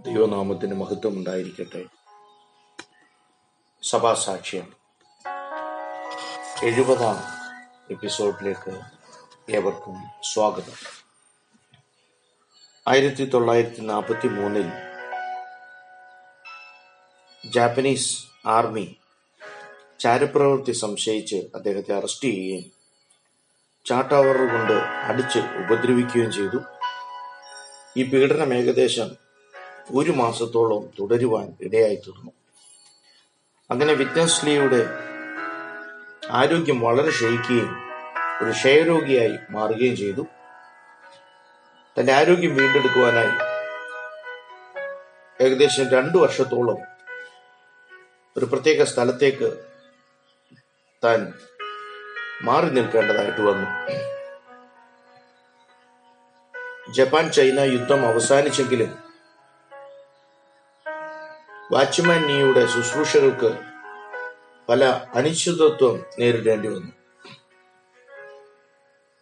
ദൈവനാമത്തിന് മഹത്വം ഉണ്ടായിരിക്കട്ടെ. സഭാസാക്ഷ്യം. എഴുപതാം എപ്പിസോഡിലേക്ക് ഏവർക്കും സ്വാഗതം. ആയിരത്തി തൊള്ളായിരത്തി നാൽപ്പത്തി മൂന്നിൽ ജാപ്പനീസ് ആർമി ചാരപ്രവൃത്തി സംശയിച്ച് അദ്ദേഹത്തെ അറസ്റ്റ് ചെയ്യുകയും ചാട്ടാവറുകൊണ്ട് അടിച്ച് ഉപദ്രവിക്കുകയും ചെയ്തു. ഈ പീഡനം ഏകദേശം ഒരു മാസത്തോളം തുടരുവാൻ ഇടയായി തീർന്നു അങ്ങനെ വിറ്റ്നസ്ലിയുടെ ആരോഗ്യം വളരെ ക്ഷയിക്കുകയും ഒരു ക്ഷയരോഗിയായി മാറുകയും ചെയ്തു. തന്റെ ആരോഗ്യം വീണ്ടെടുക്കുവാനായി ഏകദേശം രണ്ടു വർഷത്തോളം ഒരു പ്രത്യേക സ്ഥലത്തേക്ക് താൻ മാറി നിൽക്കേണ്ടതായിട്ട് വന്നു. ജപ്പാൻ ചൈന യുദ്ധം അവസാനിച്ചെങ്കിലും വാച്ച്മാൻ നീയുടെ ശുശ്രൂഷകൾക്ക് പല അനിശ്ചിതത്വം നേരിടേണ്ടി വന്നു.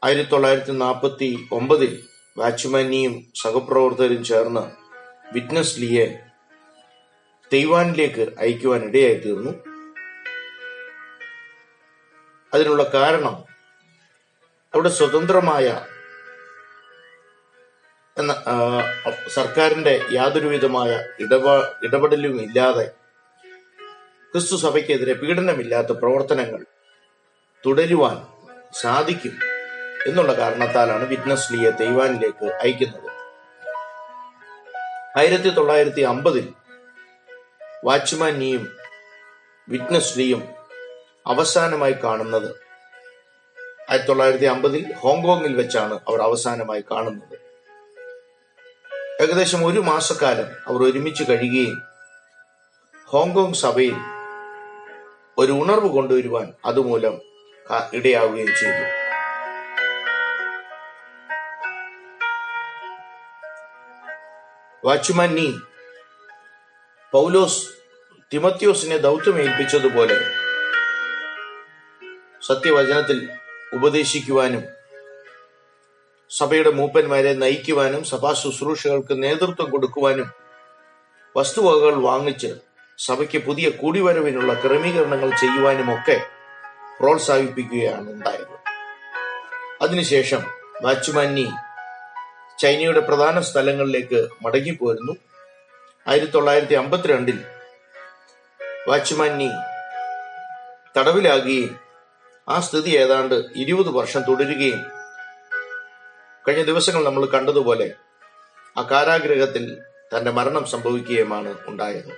ആയിരത്തി തൊള്ളായിരത്തി നാൽപ്പത്തി ഒമ്പതിൽ വാച്ച്മാൻ നീയും സഹപ്രവർത്തകരും ചേർന്ന് വിറ്റ്നസ് ലിയെ തെയ്വാനിലേക്ക് അയക്കുവാൻ ഇടയായി തീർന്നു അതിനുള്ള കാരണം അവിടെ സ്വതന്ത്രമായ എന്ന സർക്കാരിന്റെ യാതൊരുവിധമായ ഇടപ ഇടപെടലും ഇല്ലാതെ ക്രിസ്തു സഭയ്ക്കെതിരെ പീഡനമില്ലാത്ത പ്രവർത്തനങ്ങൾ തുടരുവാൻ സാധിക്കും എന്നുള്ള കാരണത്താലാണ് വിറ്റ്നസ് ലീയെ തൈവാനിലേക്ക് അയക്കുന്നത്. ആയിരത്തി തൊള്ളായിരത്തി അമ്പതിൽ വാച്ച്മാൻ നീയും വിറ്റ്നസ് ലിയും അവസാനമായി കാണുന്നത് ആയിരത്തി തൊള്ളായിരത്തി അമ്പതിൽ ഹോങ്കോങ്ങിൽ വെച്ചാണ് അവർ അവസാനമായി കാണുന്നത്. ഏകദേശം ഒരു മാസക്കാലം അവർ ഒരുമിച്ച് കഴിയുകയും ഹോങ്കോങ് സഭയിൽ ഒരു ഉണർവ് കൊണ്ടുവരുവാൻ അതുമൂലം ഇടയാവുകയും ചെയ്തു. വാച്ച്മാൻ നീ പൗലോസ് തിമത്യോസിനെ ദൗത്യം ഏൽപ്പിച്ചതുപോലെ സത്യവചനത്തിൽ ഉപദേശിക്കുവാനും സഭയുടെ മൂപ്പന്മാരെ നയിക്കുവാനും സഭാ ശുശ്രൂഷകൾക്ക് നേതൃത്വം കൊടുക്കുവാനും വസ്തുവകകൾ വാങ്ങിച്ച് സഭയ്ക്ക് പുതിയ കൂടിവരവിനുള്ള ക്രമീകരണങ്ങൾ ചെയ്യുവാനുമൊക്കെ പ്രോത്സാഹിപ്പിക്കുകയാണ് ഉണ്ടായത് അതിനുശേഷം വാച്ച്മാനി ചൈനയുടെ പ്രധാന സ്ഥലങ്ങളിലേക്ക് മടങ്ങിപ്പോരുന്നു. ആയിരത്തി തൊള്ളായിരത്തി അമ്പത്തിരണ്ടിൽ വാച്ച്മാനി തടവിലാകുകയും ആ സ്ഥിതി ഏതാണ്ട് ഇരുപത് വർഷം തുടരുകയും കഴിഞ്ഞ ദിവസങ്ങൾ നമ്മൾ കണ്ടതുപോലെ ആ കാരാഗ്രഹത്തിൽ തന്റെ മരണം സംഭവിക്കുകയുമാണ് ഉണ്ടായത്.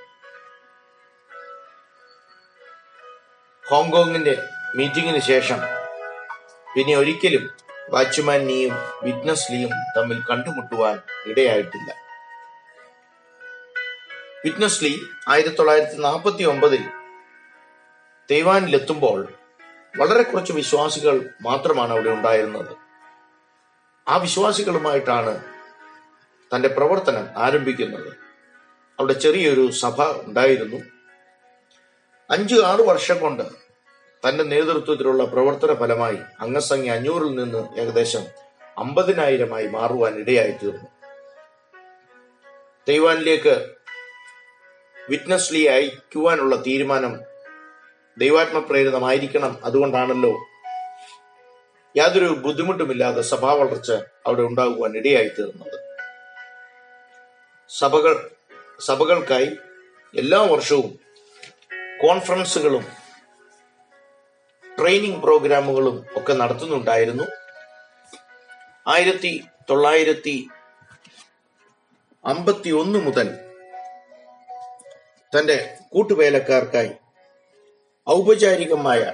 ഹോങ്കോങ്ങിന്റെ മീറ്റിംഗിന് ശേഷം പിന്നെ ഒരിക്കലും വാച്ച്മാൻ നീയും വിറ്റ്നസ് ലീയും തമ്മിൽ കണ്ടുമുട്ടുവാൻ ഇടയായിട്ടില്ല. വിറ്റ്നസ് ലീ ആയിരത്തി തൊള്ളായിരത്തി നാൽപ്പത്തി ഒമ്പതിൽ തൈവാനിലെത്തുമ്പോൾ വളരെ കുറച്ച് വിശ്വാസികൾ മാത്രമാണ് അവിടെ ഉണ്ടായിരുന്നത്. ആ വിശ്വാസികളുമായിട്ടാണ് തന്റെ പ്രവർത്തനം ആരംഭിക്കുന്നത്. അവിടെ ചെറിയൊരു സഭ ഉണ്ടായിരുന്നു. അഞ്ചു ആറ് വർഷം കൊണ്ട് തന്റെ നേതൃത്വത്തിലുള്ള പ്രവർത്തന ഫലമായി അംഗസംഖ്യ അഞ്ഞൂറിൽ നിന്ന് ഏകദേശം അമ്പതിനായിരമായി മാറുവാൻ ഇടയായി തീർന്നു തൈവാനിലേക്ക് വിറ്റ്നസ് ലീ അയക്കുവാനുള്ള തീരുമാനം ദൈവാത്മപ്രേരിതമായിരിക്കണം അതുകൊണ്ടാണല്ലോ യാതൊരു ബുദ്ധിമുട്ടുമില്ലാതെ സഭാ വളർച്ച അവിടെ ഉണ്ടാകുവാൻ ഇടയായി തീർന്നത് സഭകൾ സഭകൾക്കായി എല്ലാ വർഷവും കോൺഫറൻസുകളും ട്രെയിനിങ് പ്രോഗ്രാമുകളും ഒക്കെ നടത്തുന്നുണ്ടായിരുന്നു. ആയിരത്തി തൊള്ളായിരത്തി അമ്പത്തി ഒന്ന് മുതൽ തന്റെ കൂട്ടുവേലക്കാർക്കായി ഔപചാരികമായ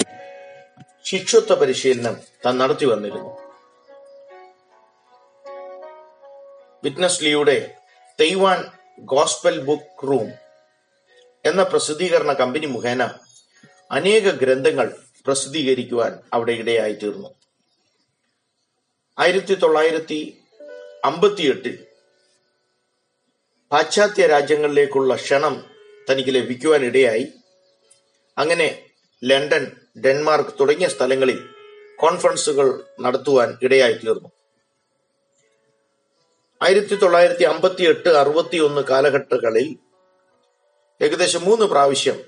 ശിക്ഷത്വ പരിശീലനം താൻ നടത്തി വന്നിരുന്നു. വിറ്റ്നസ് ലിയുടെ തെയ്വാൻ ഗോസ്പൽ ബുക്ക് റൂം എന്ന പ്രസിദ്ധീകരണ കമ്പനി മുഖേന അനേക ഗ്രന്ഥങ്ങൾ പ്രസിദ്ധീകരിക്കുവാൻ അവിടെ ഇടയായി തീർന്നു ആയിരത്തി തൊള്ളായിരത്തി അമ്പത്തിയെട്ടിൽ പാശ്ചാത്യ രാജ്യങ്ങളിലേക്കുള്ള ക്ഷണം തനിക്ക് ലഭിക്കുവാൻ ഇടയായി അങ്ങനെ ലണ്ടൻ ഡെൻമാർക്ക് തുടങ്ങിയ സ്ഥലങ്ങളിൽ കോൺഫറൻസുകൾ നടത്തുവാൻ ഇടയായി തീർന്നു ആയിരത്തി തൊള്ളായിരത്തി അമ്പത്തി എട്ട് അറുപത്തി ഒന്ന് കാലഘട്ടങ്ങളിൽ ഏകദേശം മൂന്ന് പ്രാവശ്യം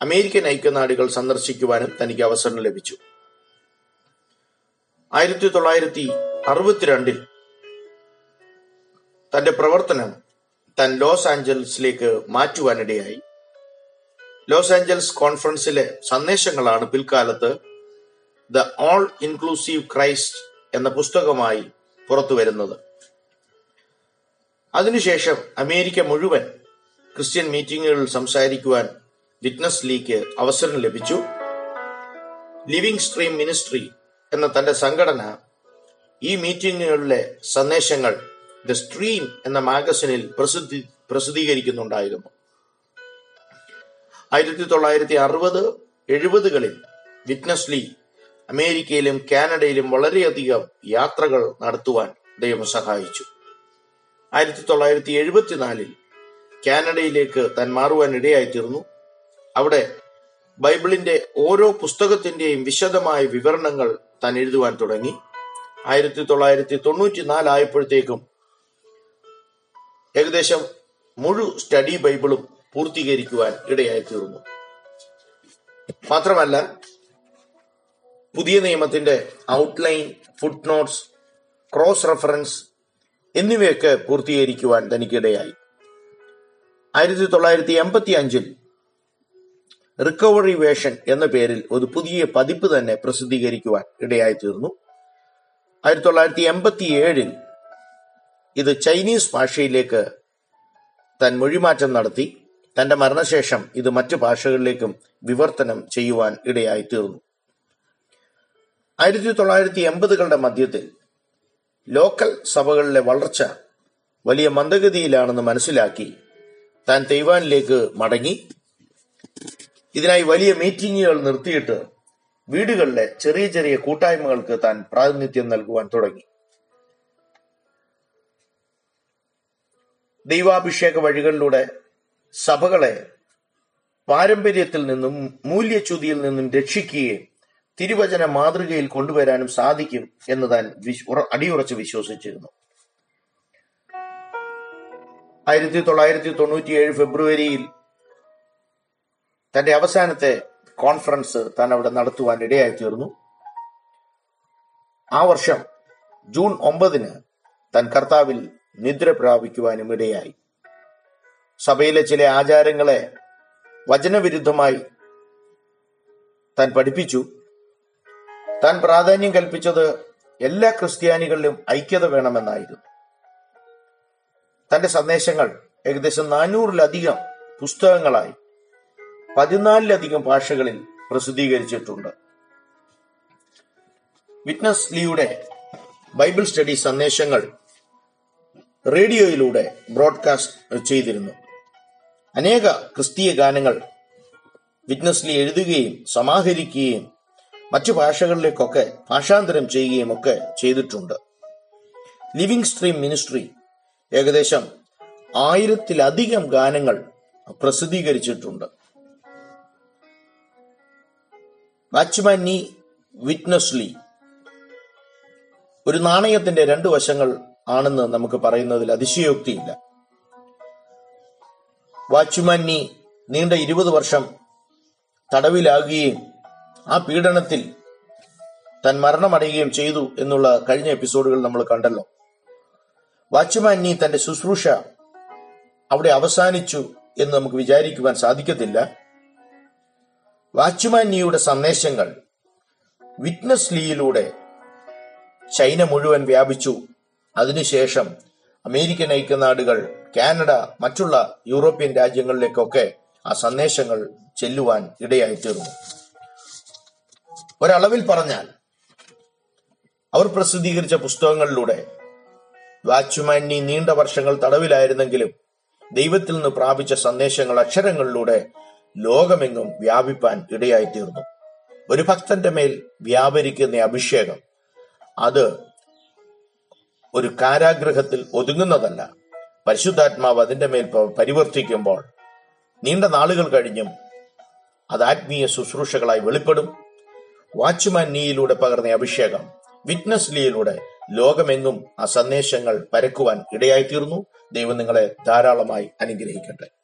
അമേരിക്കൻ ഐക്യനാടുകൾ സന്ദർശിക്കുവാനും തനിക്ക് അവസരം ലഭിച്ചു. ആയിരത്തി തൊള്ളായിരത്തി അറുപത്തിരണ്ടിൽ തന്റെ പ്രവർത്തനം താൻ ലോസ് ആഞ്ചലസിലേക്ക് മാറ്റുവാനിടയായി. ലോസ് ഏഞ്ചൽസ് കോൺഫറൻസിലെ സന്ദേശങ്ങളാണ് പിൽക്കാലത്ത് ദ ഓൾ ഇൻക്ലൂസീവ് ക്രൈസ്റ്റ് എന്ന പുസ്തകമായി പുറത്തു വരുന്നത്. അതിനുശേഷം അമേരിക്ക മുഴുവൻ ക്രിസ്ത്യൻ മീറ്റിംഗുകളിൽ സംസാരിക്കുവാൻ വിറ്റ്നസ് ലീക്ക് അവസരം ലഭിച്ചു. ലിവിംഗ് സ്ട്രീം മിനിസ്ട്രി എന്ന തന്റെ സംഘടന ഈ മീറ്റിംഗുകളിലെ സന്ദേശങ്ങൾ ദ സ്ട്രീം എന്ന മാഗസിനിൽ പ്രസിദ്ധി പ്രസിദ്ധീകരിക്കുന്നുണ്ടായിരുന്നു. ആയിരത്തി തൊള്ളായിരത്തി അറുപത് എഴുപതുകളിൽ വിറ്റ്നസ് ലീ അമേരിക്കയിലും കാനഡയിലും വളരെയധികം യാത്രകൾ നടത്തുവാൻ ദൈവം സഹായിച്ചു. ആയിരത്തി തൊള്ളായിരത്തി എഴുപത്തിനാലിൽ കാനഡയിലേക്ക് താൻ മാറുവാൻ ഇടയായിത്തീർന്നു അവിടെ ബൈബിളിന്റെ ഓരോ പുസ്തകത്തിന്റെയും വിശദമായ വിവരണങ്ങൾ താൻ എഴുതുവാൻ തുടങ്ങി. ആയിരത്തി തൊള്ളായിരത്തി തൊണ്ണൂറ്റി നാലായപ്പോഴത്തേക്കും ഏകദേശം മുഴു സ്റ്റഡി ബൈബിളും പൂർത്തീകരിക്കുവാൻ ഇടയായി തീർന്നു മാത്രമല്ല പുതിയ നിയമത്തിന്റെ outline footnotes cross reference എന്നിവയൊക്കെ പൂർത്തീകരിക്കുവാൻ തനിക്കിടയായി. ആയിരത്തി തൊള്ളായിരത്തി എൺപത്തി അഞ്ചിൽ റിക്കവറി വേഷൻ എന്ന പേരിൽ ഒരു പുതിയ പതിപ്പ് തന്നെ പ്രസിദ്ധീകരിക്കുവാൻ ഇടയായി തീർന്നു ആയിരത്തി തൊള്ളായിരത്തി എൺപത്തി ഏഴിൽ ഇത് ചൈനീസ് ഭാഷയിലേക്ക് തൻ മൊഴിമാറ്റം നടത്തി. തന്റെ മരണശേഷം ഇത് മറ്റു ഭാഷകളിലേക്കും വിവർത്തനം ചെയ്യുവാൻ ഇടയായി തീർന്നു ആയിരത്തി തൊള്ളായിരത്തി എൺപതുകളുടെ മധ്യത്തിൽ ലോക്കൽ സഭകളിലെ വളർച്ച വലിയ മന്ദഗതിയിലാണെന്ന് മനസ്സിലാക്കി താൻ തെയ്വാനിലേക്ക് മടങ്ങി. ഇതിനായി വലിയ മീറ്റിങ്ങുകൾ നിർത്തിയിട്ട് വീടുകളിലെ ചെറിയ ചെറിയ കൂട്ടായ്മകൾക്ക് താൻ പ്രാതിനിധ്യം നൽകുവാൻ തുടങ്ങി. ദൈവാഭിഷേക വഴികളിലൂടെ സഭകളെ പാരമ്പര്യത്തിൽ നിന്നും മൂല്യച്യുതിയിൽ നിന്നും രക്ഷിക്കുകയും തിരുവചന മാതൃകയിൽ കൊണ്ടുവരാനും സാധിക്കും എന്ന് താൻ അടിയുറച്ച് വിശ്വസിച്ചിരുന്നു. ആയിരത്തി തൊള്ളായിരത്തി തൊണ്ണൂറ്റിയേഴ് ഫെബ്രുവരിയിൽ തന്റെ അവസാനത്തെ കോൺഫറൻസ് താൻ അവിടെ നടത്തുവാൻ ഇടയായി തീർന്നു ആ വർഷം ജൂൺ ഒമ്പതിന് താൻ കർത്താവിൽ നിദ്ര പ്രാപിക്കുവാനും ഇടയായി സഭയിലെ ചില ആചാരങ്ങളെ വചനവിരുദ്ധമായി താൻ പഠിപ്പിച്ചു. താൻ പ്രാധാന്യം കൽപ്പിച്ചത് എല്ലാ ക്രിസ്ത്യാനികളിലും ഐക്യത വേണമെന്നായിരുന്നു. തന്റെ സന്ദേശങ്ങൾ ഏകദേശം നാനൂറിലധികം പുസ്തകങ്ങളായി പതിനാലിലധികം ഭാഷകളിൽ പ്രസിദ്ധീകരിച്ചിട്ടുണ്ട്. വിറ്റ്നസ് ലീയുടെ ബൈബിൾ സ്റ്റഡി സന്ദേശങ്ങൾ റേഡിയോയിലൂടെ ബ്രോഡ്കാസ്റ്റ് ചെയ്തിരുന്നു. അനേക ക്രിസ്തീയ ഗാനങ്ങൾ വിറ്റ്നസ്ലി എഴുതുകയും സമാഹരിക്കുകയും മറ്റു ഭാഷകളിലേക്കൊക്കെ ഭാഷാന്തരം ചെയ്യുകയും ഒക്കെ ചെയ്തിട്ടുണ്ട്. ലിവിംഗ് സ്ട്രീം മിനിസ്ട്രി ഏകദേശം ആയിരത്തിലധികം ഗാനങ്ങൾ പ്രസിദ്ധീകരിച്ചിട്ടുണ്ട്. വാച്ച്മാൻ വിറ്റ്നസ്ലി വിറ്റ്നസ് ഒരു നാണയത്തിന്റെ രണ്ട് വശങ്ങൾ ആണെന്ന് നമുക്ക് പറയുന്നതിൽ അതിശയോക്തിയില്ല. വാച്ച്മാൻ നീ നീണ്ട ഇരുപത് വർഷം തടവിലാകുകയും ആ പീഡനത്തിൽ താൻ മരണമടയുകയും ചെയ്തു എന്നുള്ള കഴിഞ്ഞ എപ്പിസോഡുകൾ നമ്മൾ കണ്ടല്ലോ. വാച്ച്മാൻ നീ തന്റെ ശുശ്രൂഷ അവിടെ അവസാനിച്ചു എന്ന് നമുക്ക് വിചാരിക്കുവാൻ സാധിക്കത്തില്ല. വാച്ച്മാൻ നീയുടെ സന്ദേശങ്ങൾ വിറ്റ്നസ് ലീയിലൂടെ ചൈന മുഴുവൻ വ്യാപിച്ചു. അതിനുശേഷം അമേരിക്കൻ ഐക്യനാടുകൾ കാനഡ മറ്റുള്ള യൂറോപ്യൻ രാജ്യങ്ങളിലേക്കൊക്കെ ആ സന്ദേശങ്ങൾ ചെല്ലുവാൻ ഇടയായി തീർന്നു ഒരളവിൽ പറഞ്ഞാൽ അവർ പ്രസിദ്ധീകരിച്ച പുസ്തകങ്ങളിലൂടെ വാച്ച്മാനി നീണ്ട വർഷങ്ങൾ തടവിലായിരുന്നെങ്കിലും ദൈവത്തിൽ നിന്ന് പ്രാപിച്ച സന്ദേശങ്ങൾ അക്ഷരങ്ങളിലൂടെ ലോകമെങ്ങും വ്യാപിപ്പാൻ ഇടയായി തീർന്നു ഒരു ഭക്തന്റെ മേൽ വ്യാപരിക്കുന്ന അഭിഷേകം അത് ഒരു കാരാഗ്രഹത്തിൽ ഒതുങ്ങുന്നതല്ല. പരിശുദ്ധാത്മാവ് അതിന്റെ മേൽ പരിവർത്തിക്കുമ്പോൾ നീണ്ട നാളുകൾ കഴിഞ്ഞും അത് ആത്മീയ ശുശ്രൂഷകളായി വെളിപ്പെടും. വാച്ച്മാൻ നീയിലൂടെ പകർന്ന അഭിഷേകം വിറ്റ്നസ് ലീയിലൂടെ ലോകമെങ്ങും ആ സന്ദേശങ്ങൾ പരക്കുവാൻ ഇടയായിത്തീർന്നു. ദൈവം നിങ്ങളെ ധാരാളമായി അനുഗ്രഹിക്കട്ടെ.